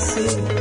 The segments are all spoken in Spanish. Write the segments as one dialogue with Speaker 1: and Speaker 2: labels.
Speaker 1: una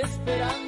Speaker 2: esperando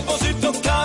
Speaker 3: mundo.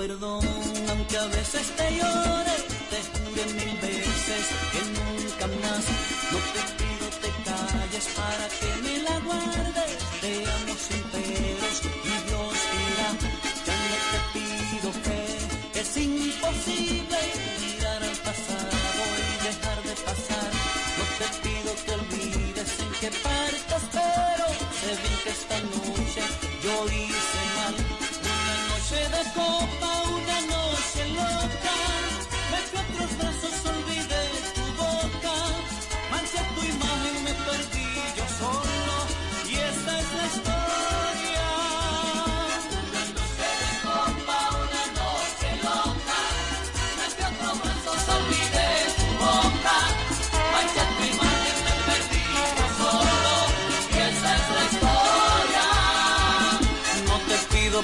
Speaker 4: perdón, aunque a veces te llores te juré mil veces que nunca más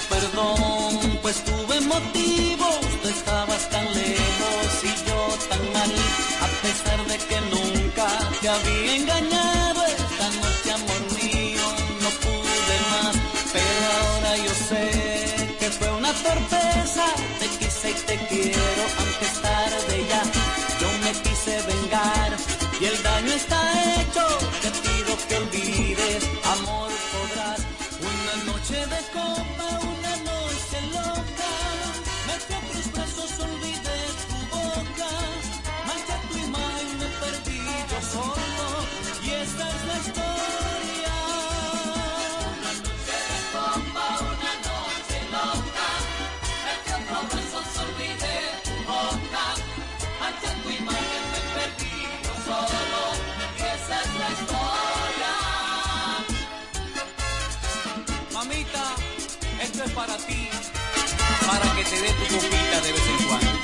Speaker 4: perdón, pues tuve motivos, tú estabas tan lejos y yo tan mal, a pesar de que nunca te había engañado, esta noche amor mío no pude más, pero ahora yo sé que fue una torpeza, te quise y te quiero, aunque es tarde ya, yo me quise vengar y el daño está Mamita, esto es para ti, para que te dé tu copita de vez en cuando.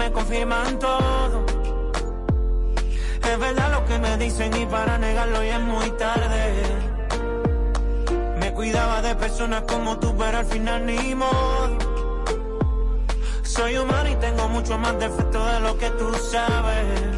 Speaker 4: me
Speaker 5: confirman todo. Es verdad lo que me dicen y para negarlo ya es muy tarde. Me cuidaba de personas como tú, pero al final ni modo. Soy humano y tengo mucho más defecto de lo que tú sabes.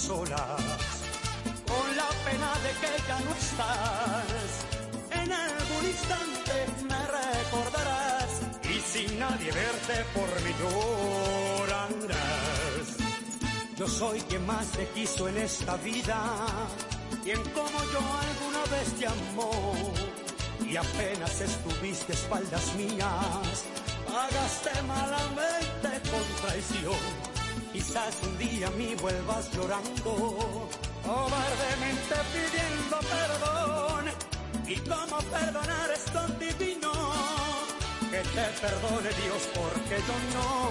Speaker 6: Solas, con la pena de que ya no estás. En algún instante me recordarás y sin nadie verte por mí llorarás. Yo soy quien más te quiso en esta vida, quien como yo alguna vez te amó. Y apenas estuviste a espaldas mías, pagaste malamente con traición. Quizás un día mí vuelvas llorando, cobardemente pidiendo perdón. Y cómo perdonar es tan divino, que te perdone Dios porque yo no.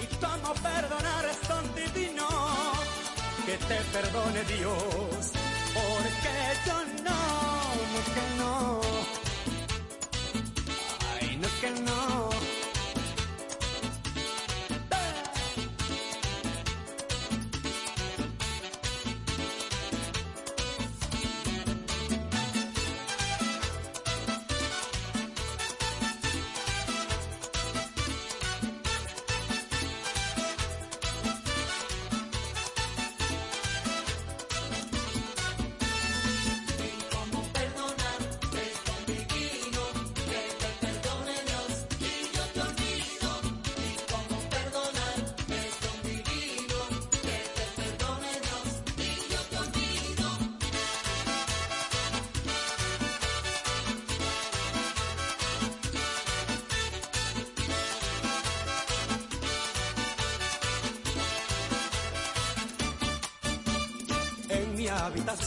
Speaker 6: Y cómo perdonar es tan divino que te perdone Dios, porque yo no, no que no. Ay, no que no.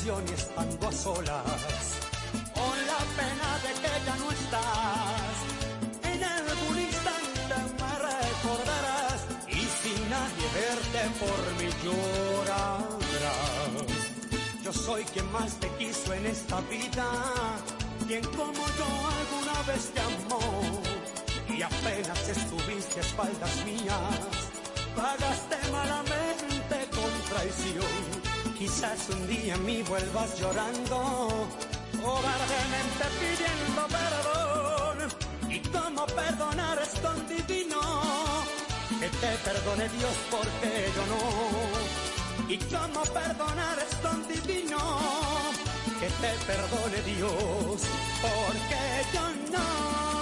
Speaker 7: Y
Speaker 6: estando a solas, con la pena de que ya no estás. En algún instante me recordarás y sin nadie verte por mi llorarás. Yo soy quien más te quiso en esta vida, quien como yo alguna vez te amó. Y apenas estuviste a espaldas mías, pagaste malamente con traición. Quizás un día a mí vuelvas llorando, cobardemente pidiendo perdón. Y cómo perdonar es tan divino, que te perdone Dios porque yo no. Y cómo perdonar es tan divino, que te perdone Dios porque yo no, no,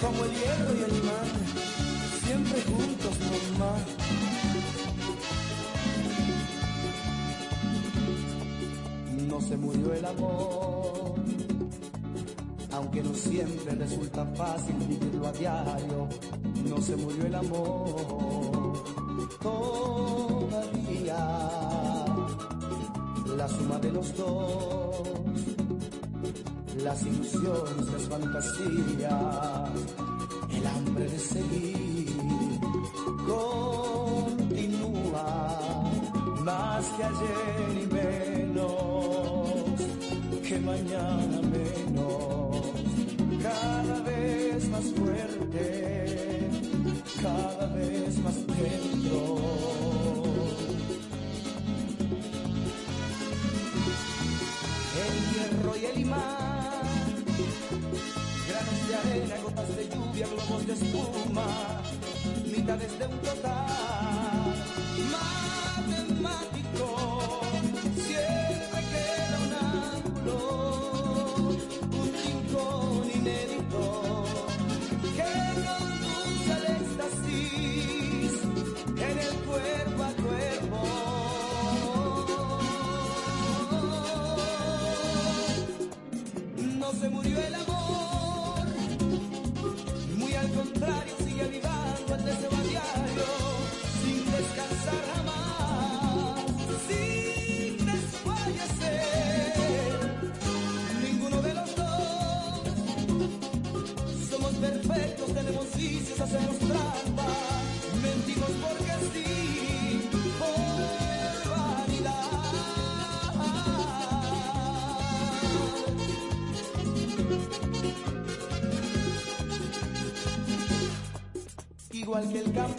Speaker 8: como el hierro y el mar, siempre juntos por mar. No se murió el amor, aunque no siempre resulta fácil vivirlo a diario. No se murió el amor, todavía la suma de los dos, las ilusiones, las fantasías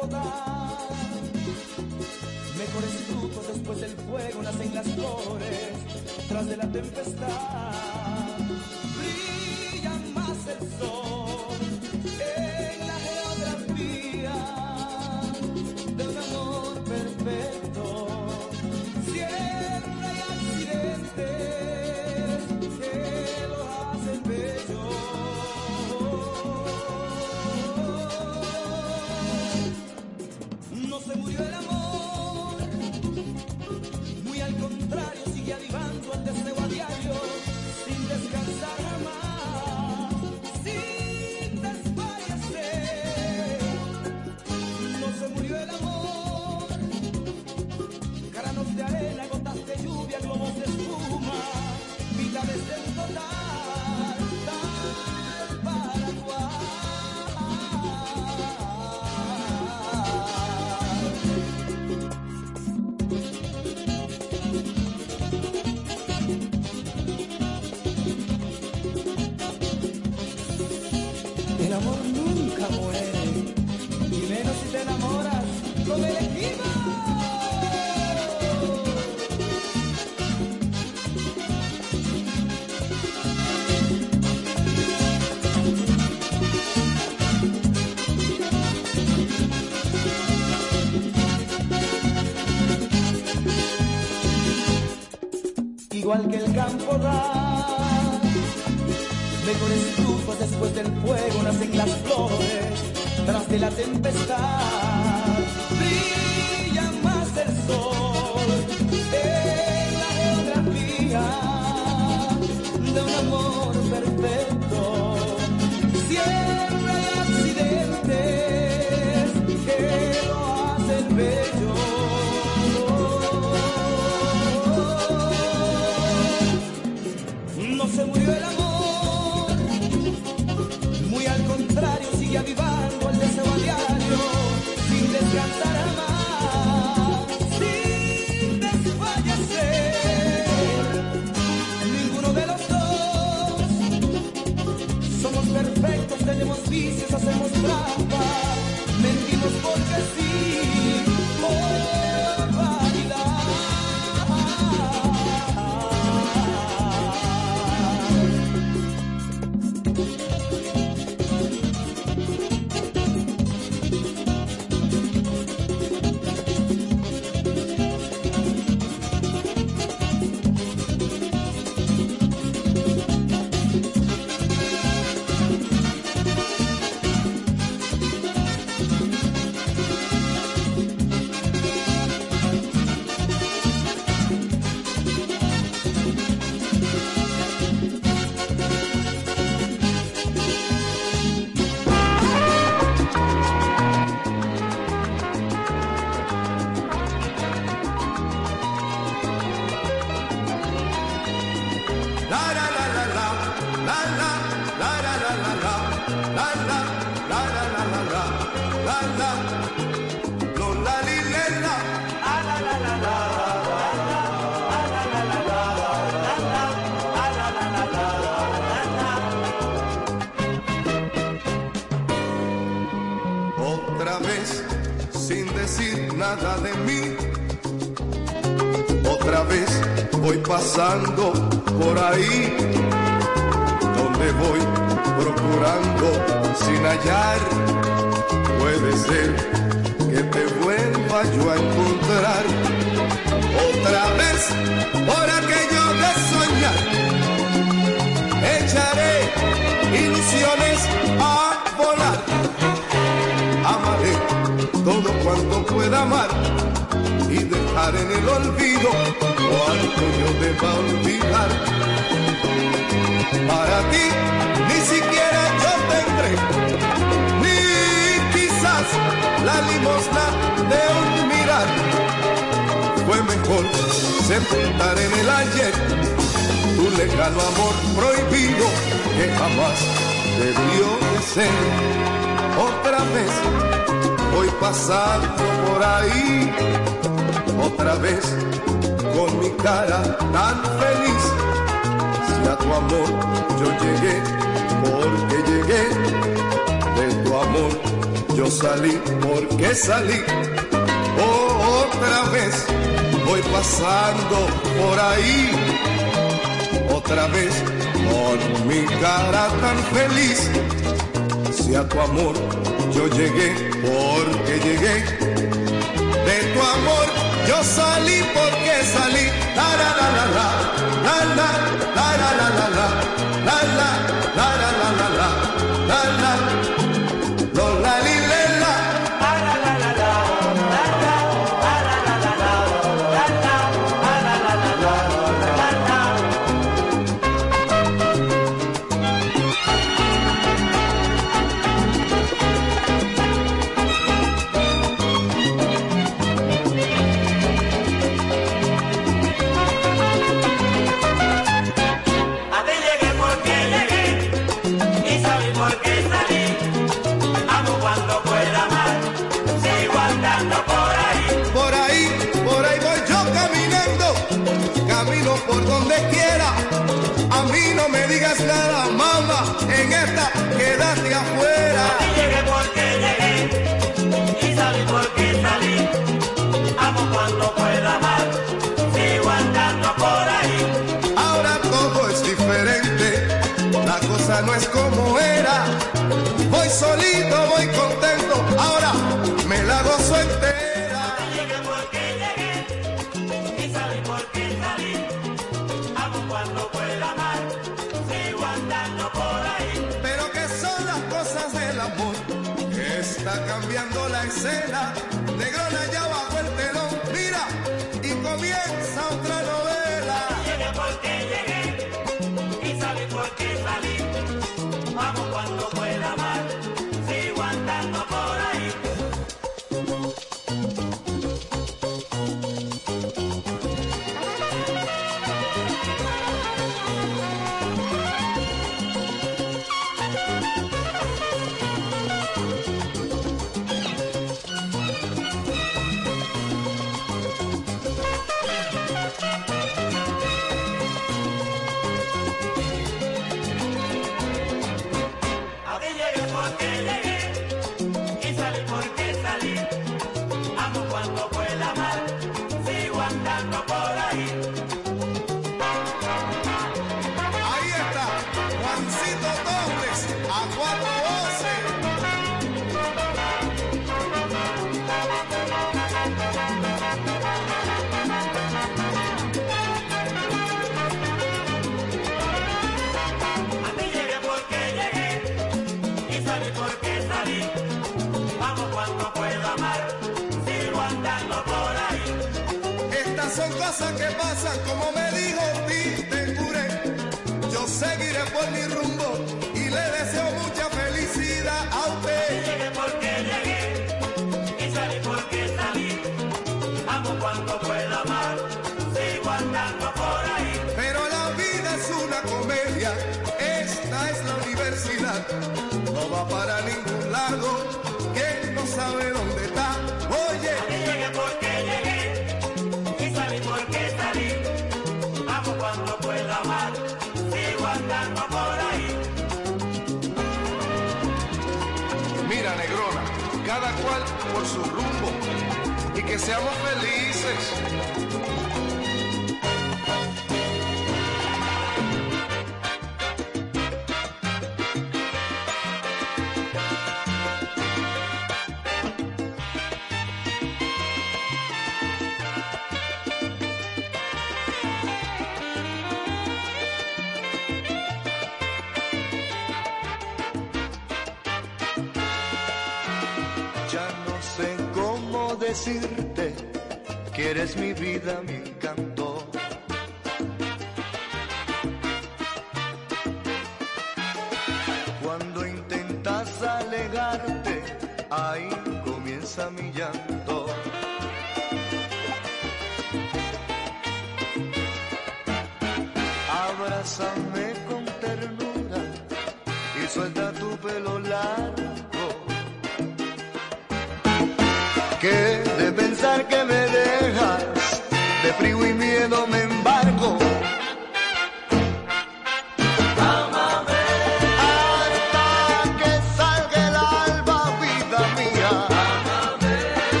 Speaker 8: podar. Igual que el campo da. Mejores frutos después del fuego nacen las flores, tras de la tempestad. amor
Speaker 9: prohibido que jamás debió de ser. Otra vez voy pasando por ahí, otra vez con mi cara tan feliz. Si a tu amor yo llegué, porque llegué, de tu amor yo salí, porque salí. Oh, otra vez voy pasando por ahí otra vez con mi cara tan feliz. Si a tu amor yo llegué porque llegué, de tu amor yo salí porque salí. La la la la la la la la la la la la la la cosas que pasan, como me dijo Pinte Yo seguiré por mi rumbo y le deseo mucha felicidad a usted.
Speaker 10: Llegué porque llegué y salí porque salí. Amo cuando pueda amar, sigo andando por ahí.
Speaker 9: Pero la vida es una comedia, esta es la universidad. No va para ningún lado, quien no sabe dónde está. cada cual por su rumbo y que seamos felices.
Speaker 11: vida.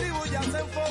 Speaker 12: Tribu ya se enfogona.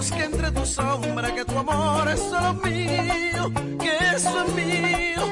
Speaker 13: Que
Speaker 14: entre tu sombra que tu amor es solo mío, que eso es mío.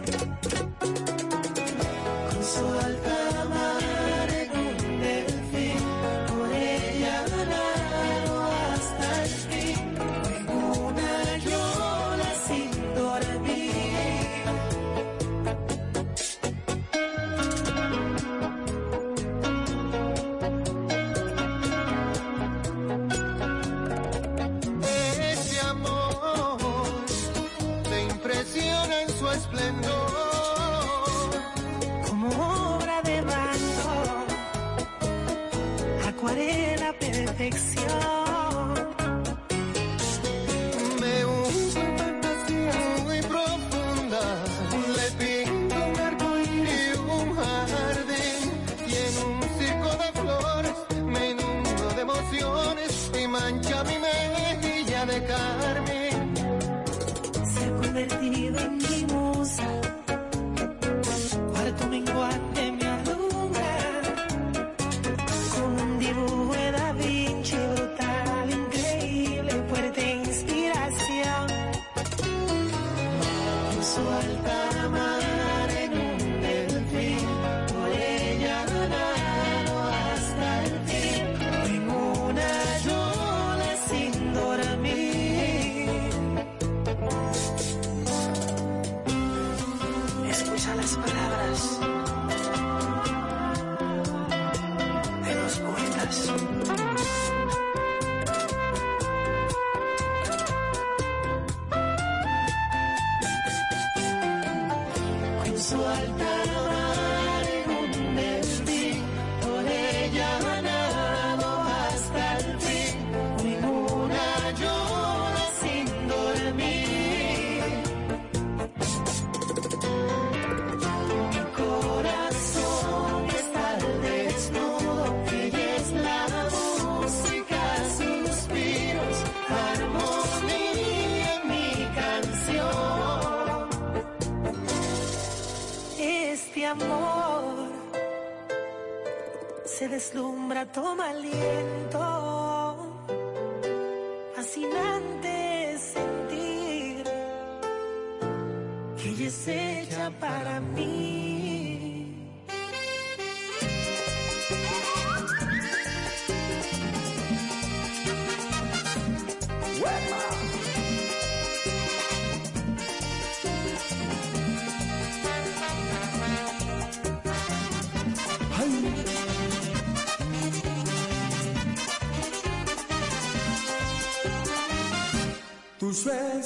Speaker 15: love.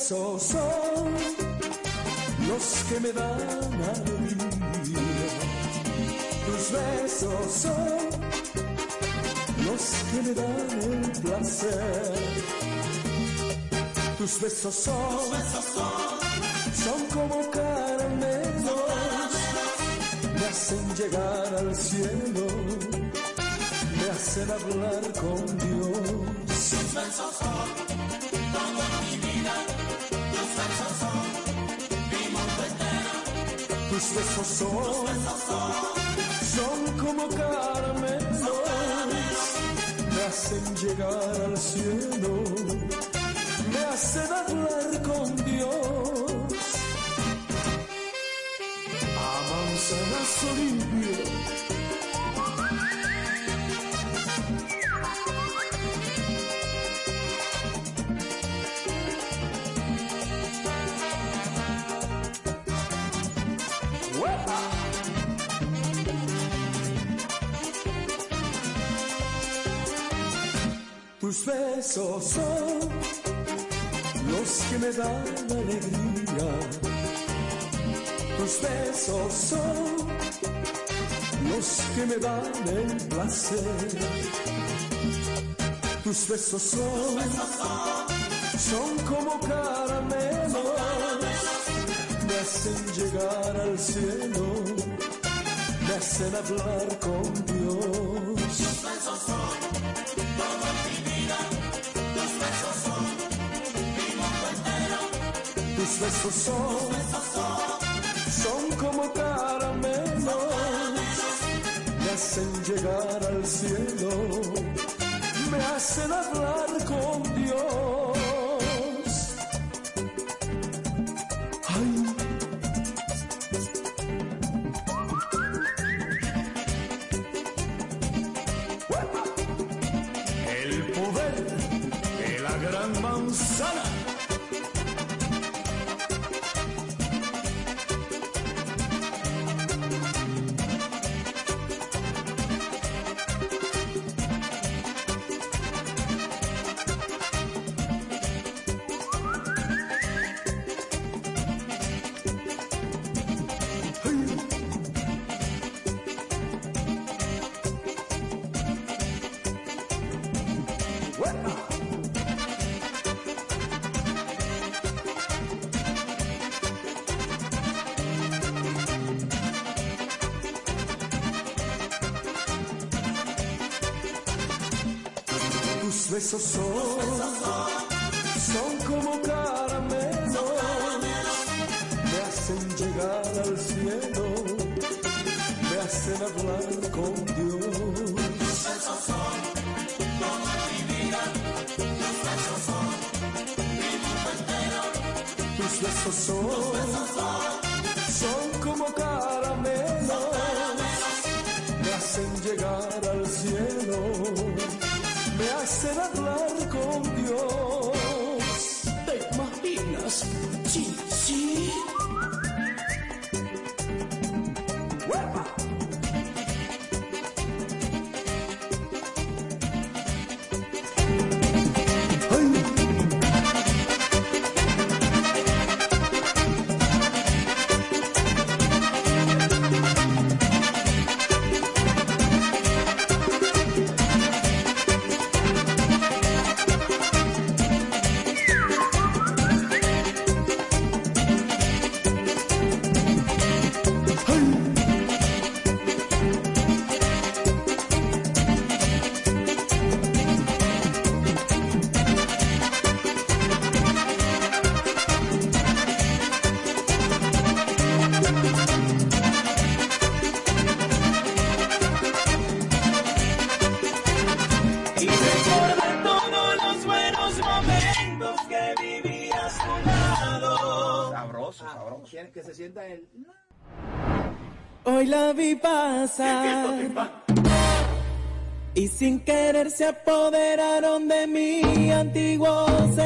Speaker 15: Besos son los que me dan alegría. Tus besos son los que me dan el placer. Tus besos son, son como caramelos, me hacen llegar al cielo, me hacen hablar con Dios.
Speaker 9: Tus besos besos son,
Speaker 15: son como caramelos, me hacen llegar al cielo, me hacen hablar con Dios. A manzanazo limpio. Besos son los que me dan alegría. Tus besos son los que me dan el placer. Tus besos son, son como caramelos, me hacen llegar al cielo, me hacen hablar con Dios.
Speaker 9: tus besos son, son
Speaker 15: como caramelos, me hacen llegar al cielo, me hacen hablar con Dios.
Speaker 16: Y
Speaker 17: sin querer se apoderaron de mi antiguos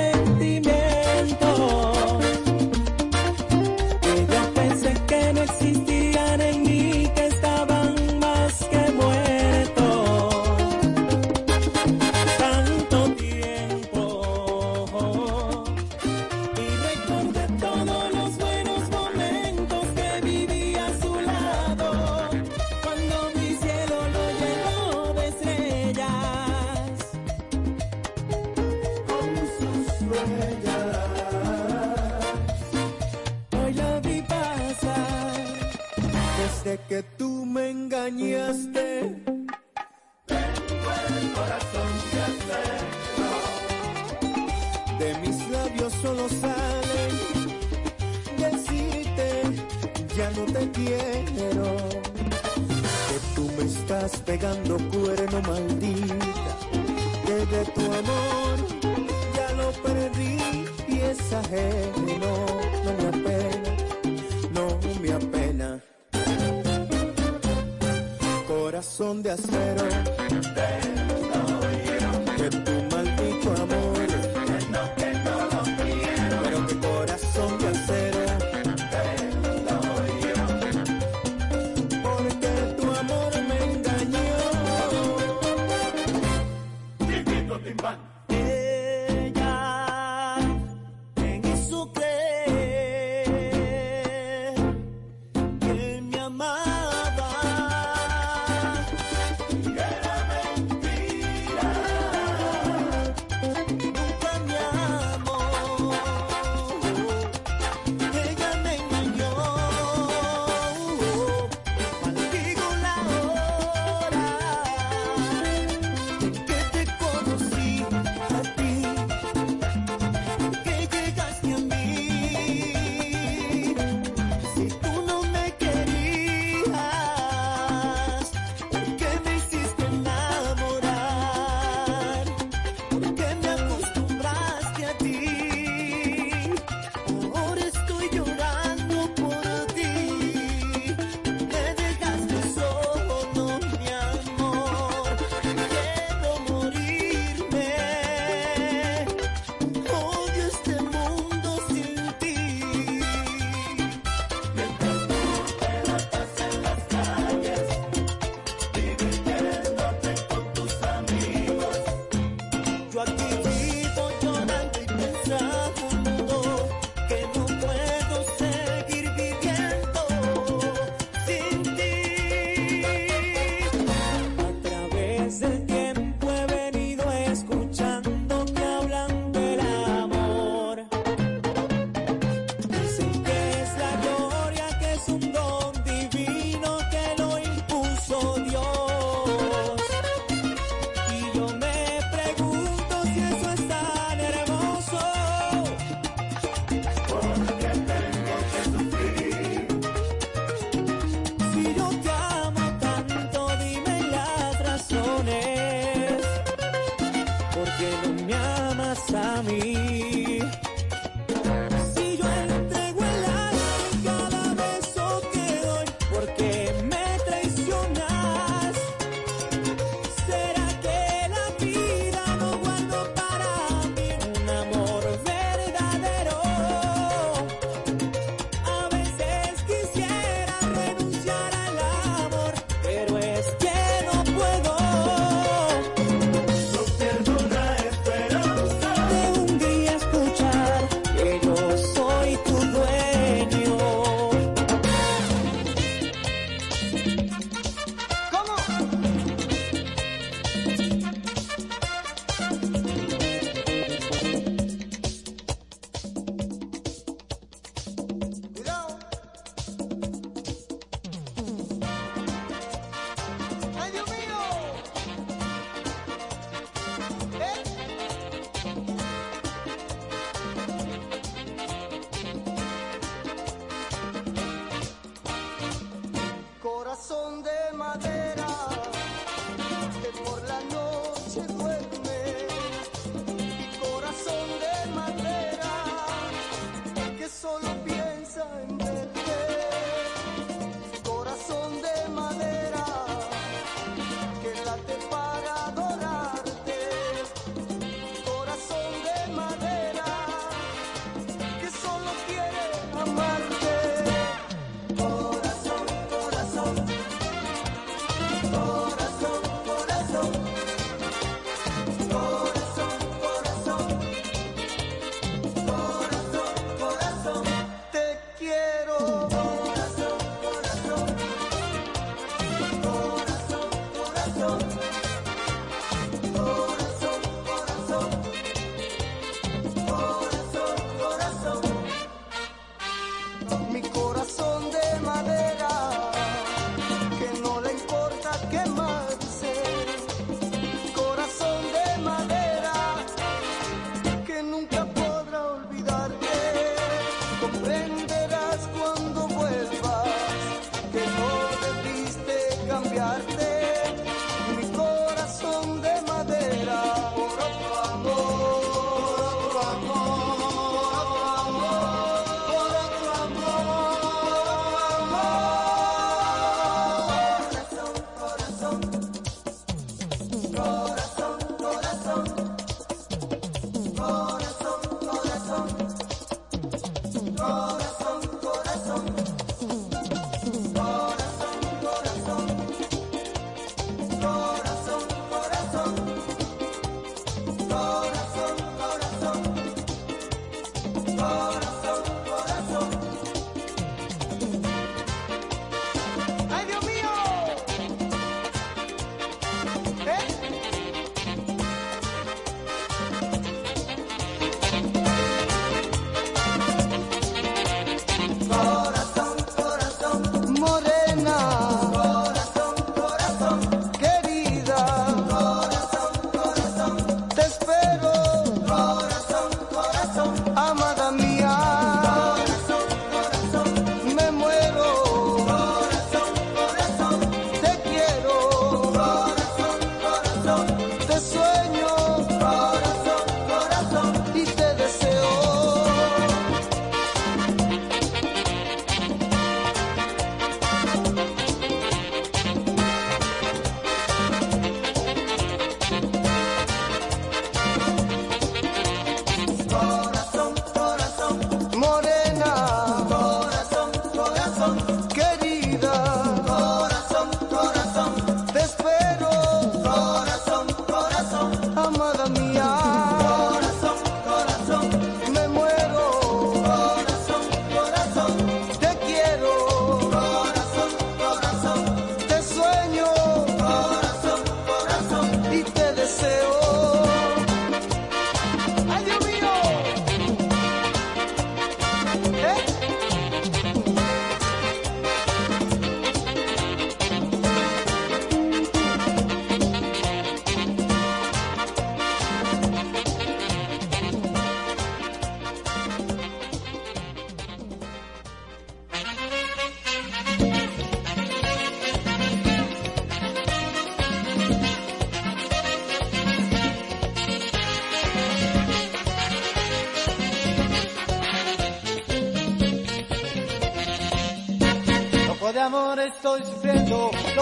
Speaker 17: de acero.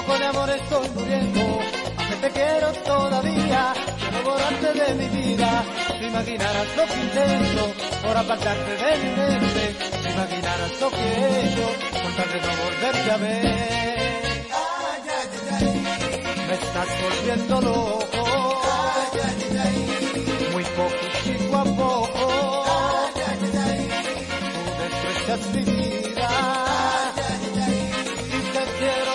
Speaker 8: Loco de amor estoy muriendo. Aunque te quiero todavía, quiero borrarte de mi vida. Si imaginaras lo que intento por apartarte de mi mente, si imaginaras lo que he hecho con tal de no volverte a ver. Me estás volviendo loco, muy poquitico a poco. Tú desprecias mi vida y te quiero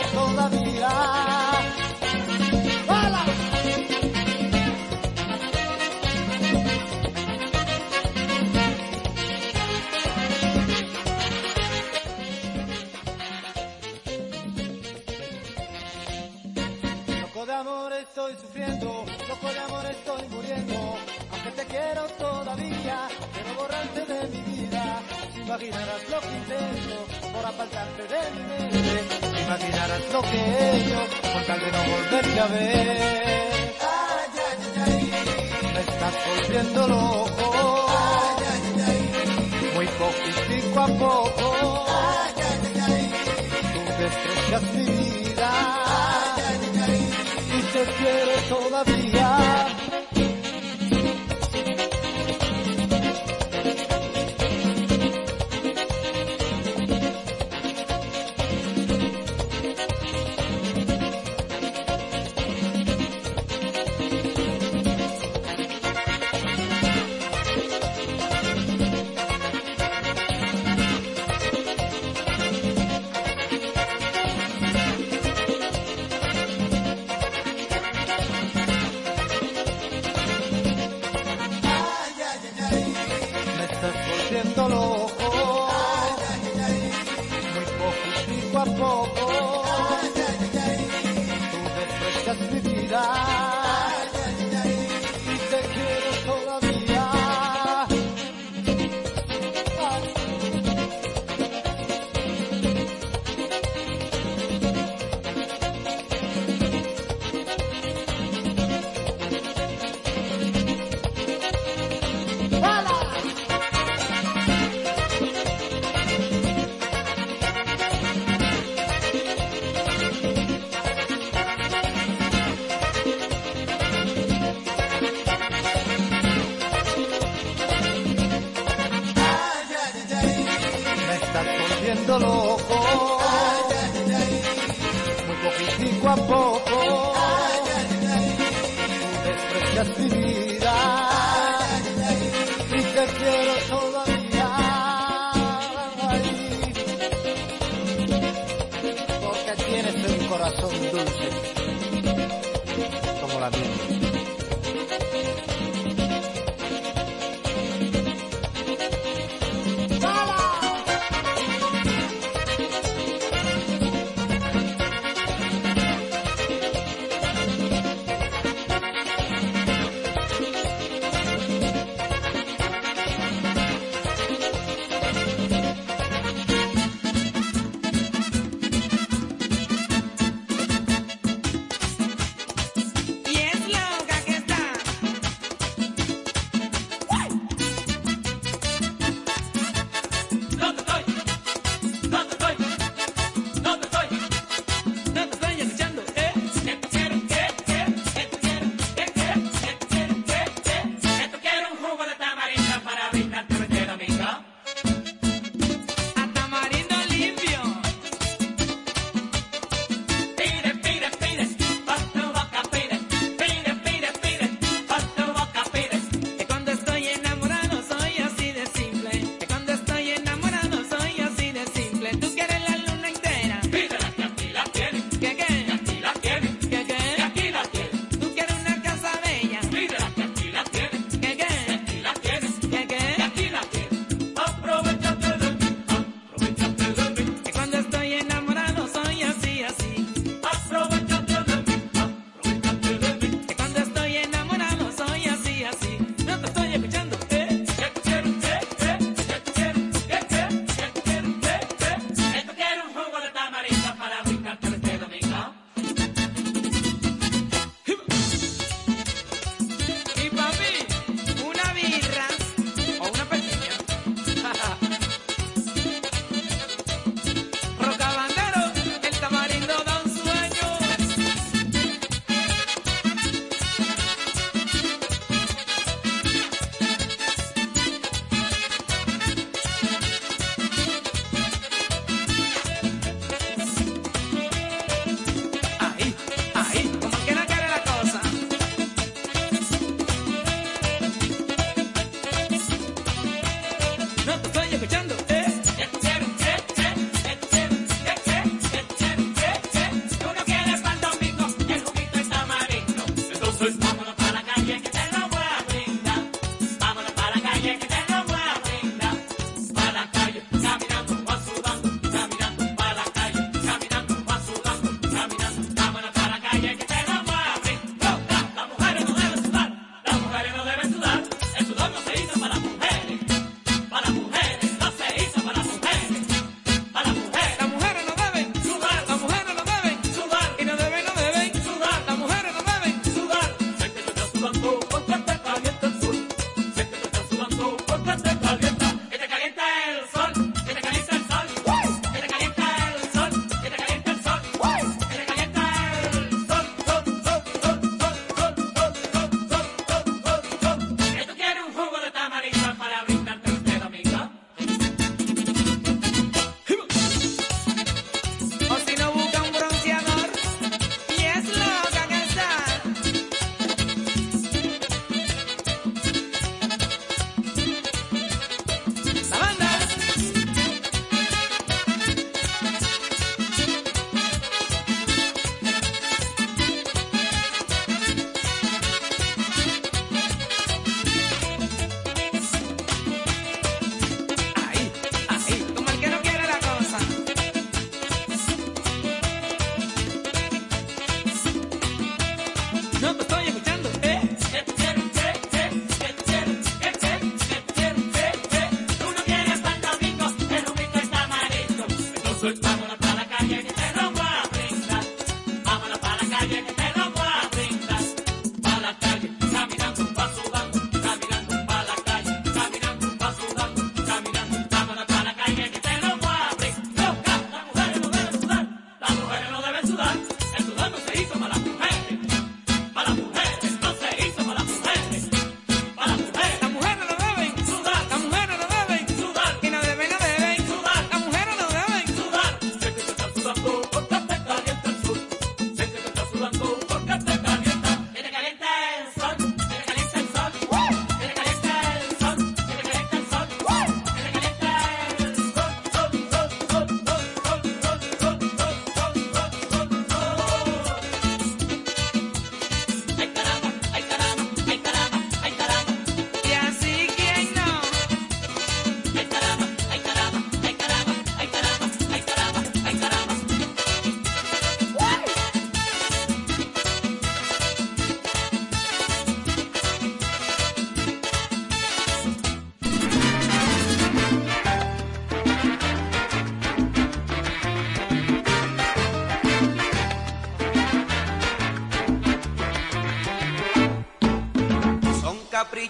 Speaker 8: imaginaras lo que con tal de no volverte a ver.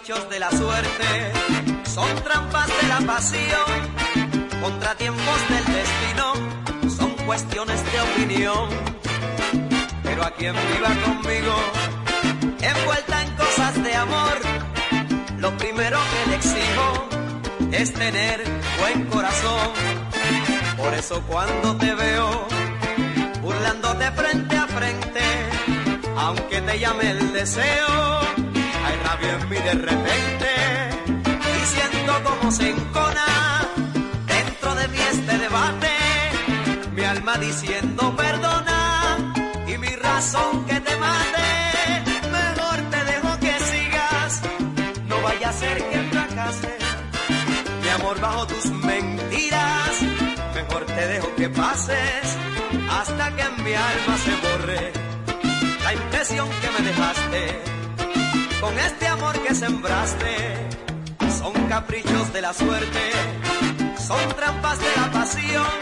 Speaker 17: De la suerte, son trampas de la pasión, contratiempos del destino, son cuestiones de opinión. Pero a quien viva conmigo, envuelta en cosas de amor, lo primero que le exijo es tener buen corazón. Por eso cuando te veo burlándote frente a frente, aunque te llame el deseo, hay rabia en de repente y siento como se encona dentro de mí este debate, mi alma diciendo perdona y mi razón que te mate, mejor te dejo que sigas, no vaya a ser que fracase, mi amor bajo tus mentiras, mejor te dejo que pases hasta que en mi alma se borre. La impresión que me dejaste con este amor que sembraste. Son caprichos de la suerte, son trampas de la pasión,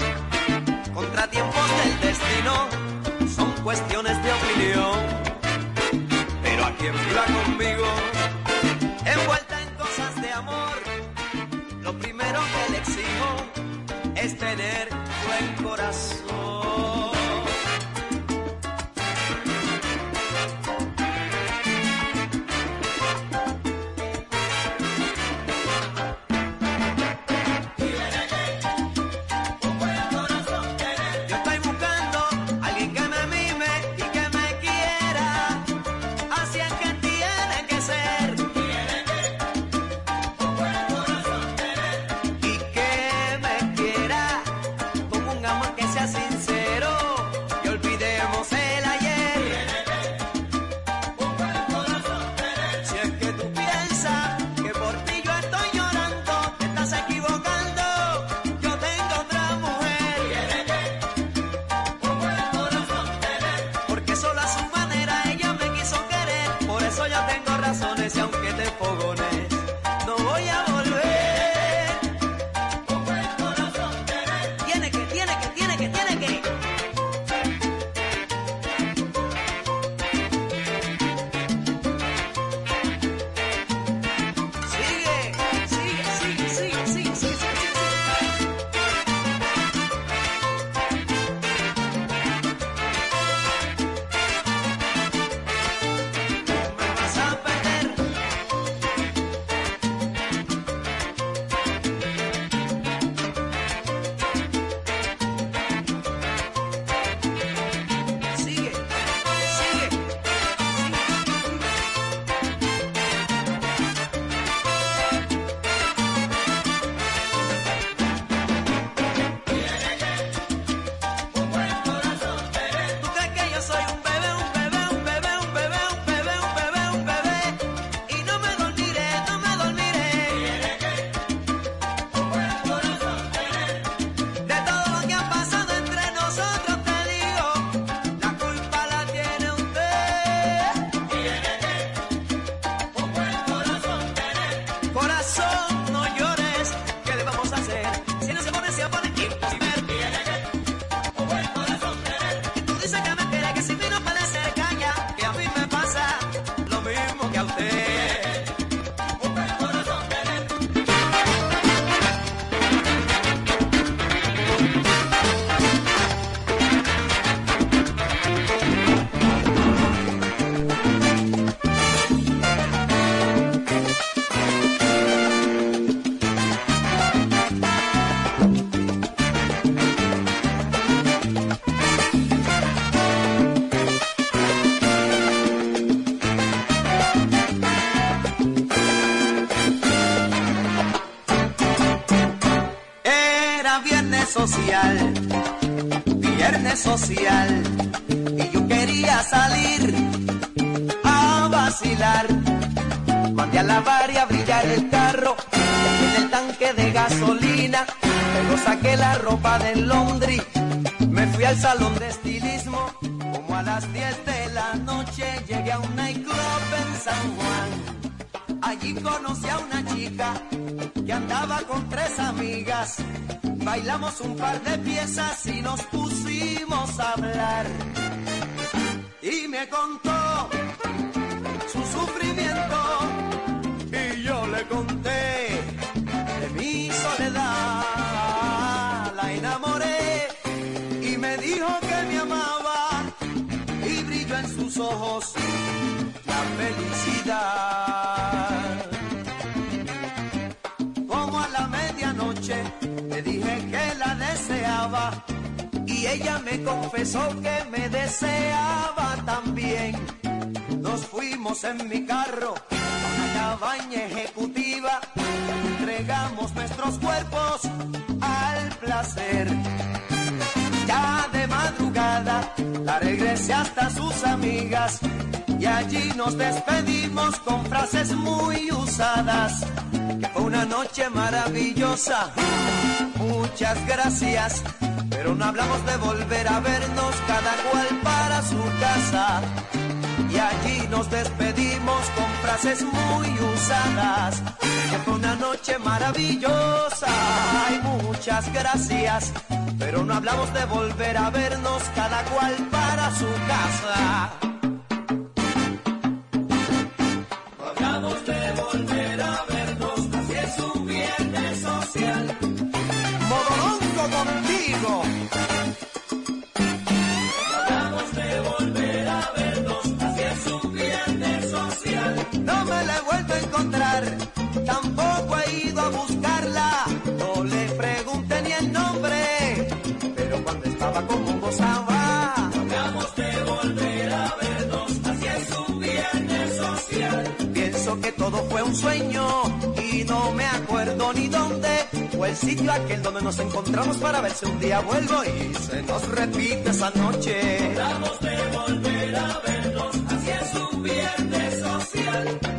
Speaker 17: contratiempos del destino, son cuestiones de opinión. Pero a quien viva conmigo, envuelta en cosas de amor, lo primero que le exijo es tener buen corazón. Bailamos un par de piezas y nos pusimos a hablar. Y me contó su sufrimiento y yo le conté de mi soledad. La enamoré y me dijo que me amaba y brilló en sus ojos ella me confesó que me deseaba también. Nos fuimos en mi carro a una cabaña ejecutiva, entregamos nuestros cuerpos al placer. Ya de madrugada la regresé hasta sus amigas y allí nos despedimos con frases muy usadas. Que fue una noche maravillosa, muchas gracias, pero no hablamos de volver a vernos cada cual para su casa. Y allí nos despedimos con frases muy usadas. Que fue una noche maravillosa, ay, muchas gracias, pero no hablamos de volver a vernos cada cual para su casa. El sitio aquel donde nos encontramos para ver si un día vuelvo y se nos repite esa noche.
Speaker 9: Hablamos de volver a vernos, así es un viernes social.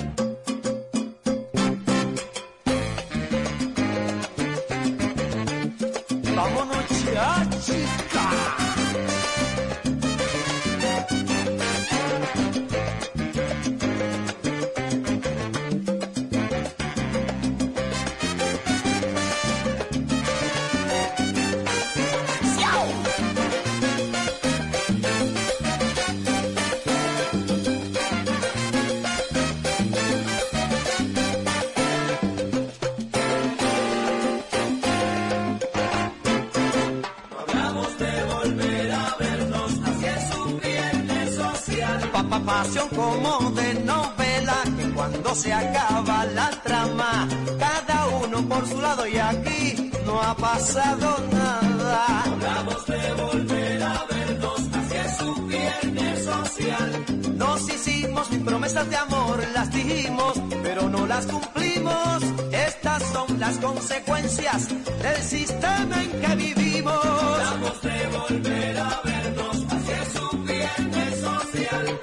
Speaker 17: Pasado nada.
Speaker 9: Hablamos de volver a vernos, así es un viernes social.
Speaker 17: Nos hicimos promesas de amor, las dijimos, pero no las cumplimos. Estas son las consecuencias del sistema en que vivimos.
Speaker 9: Hablamos de volver a vernos, así es un viernes social.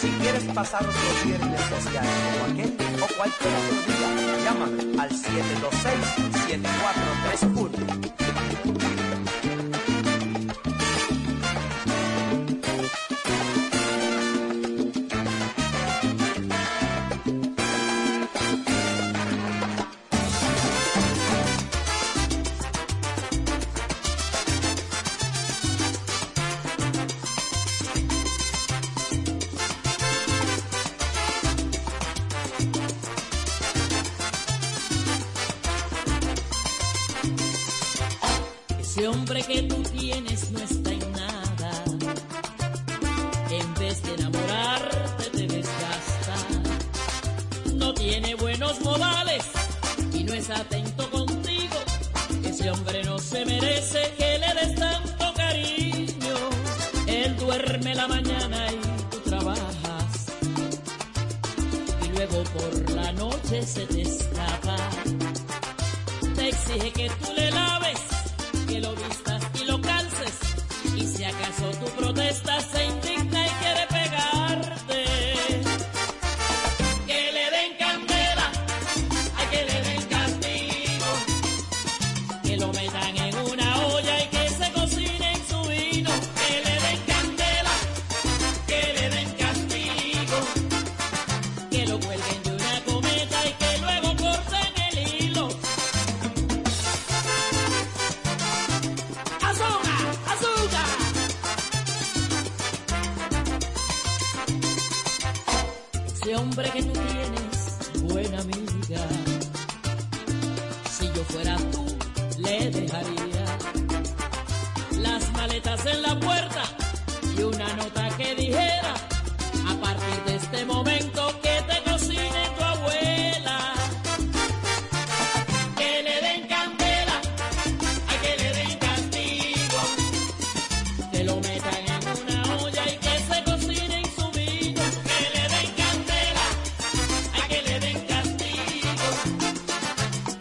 Speaker 17: Si quieres pasar otro viernes social como aquel o cualquier otro día, llama al 726-7431.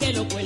Speaker 2: Que lo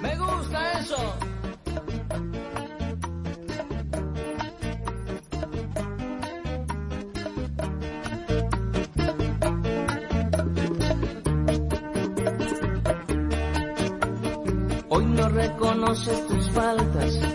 Speaker 18: Me gusta eso. Hoy no reconoces tus faltas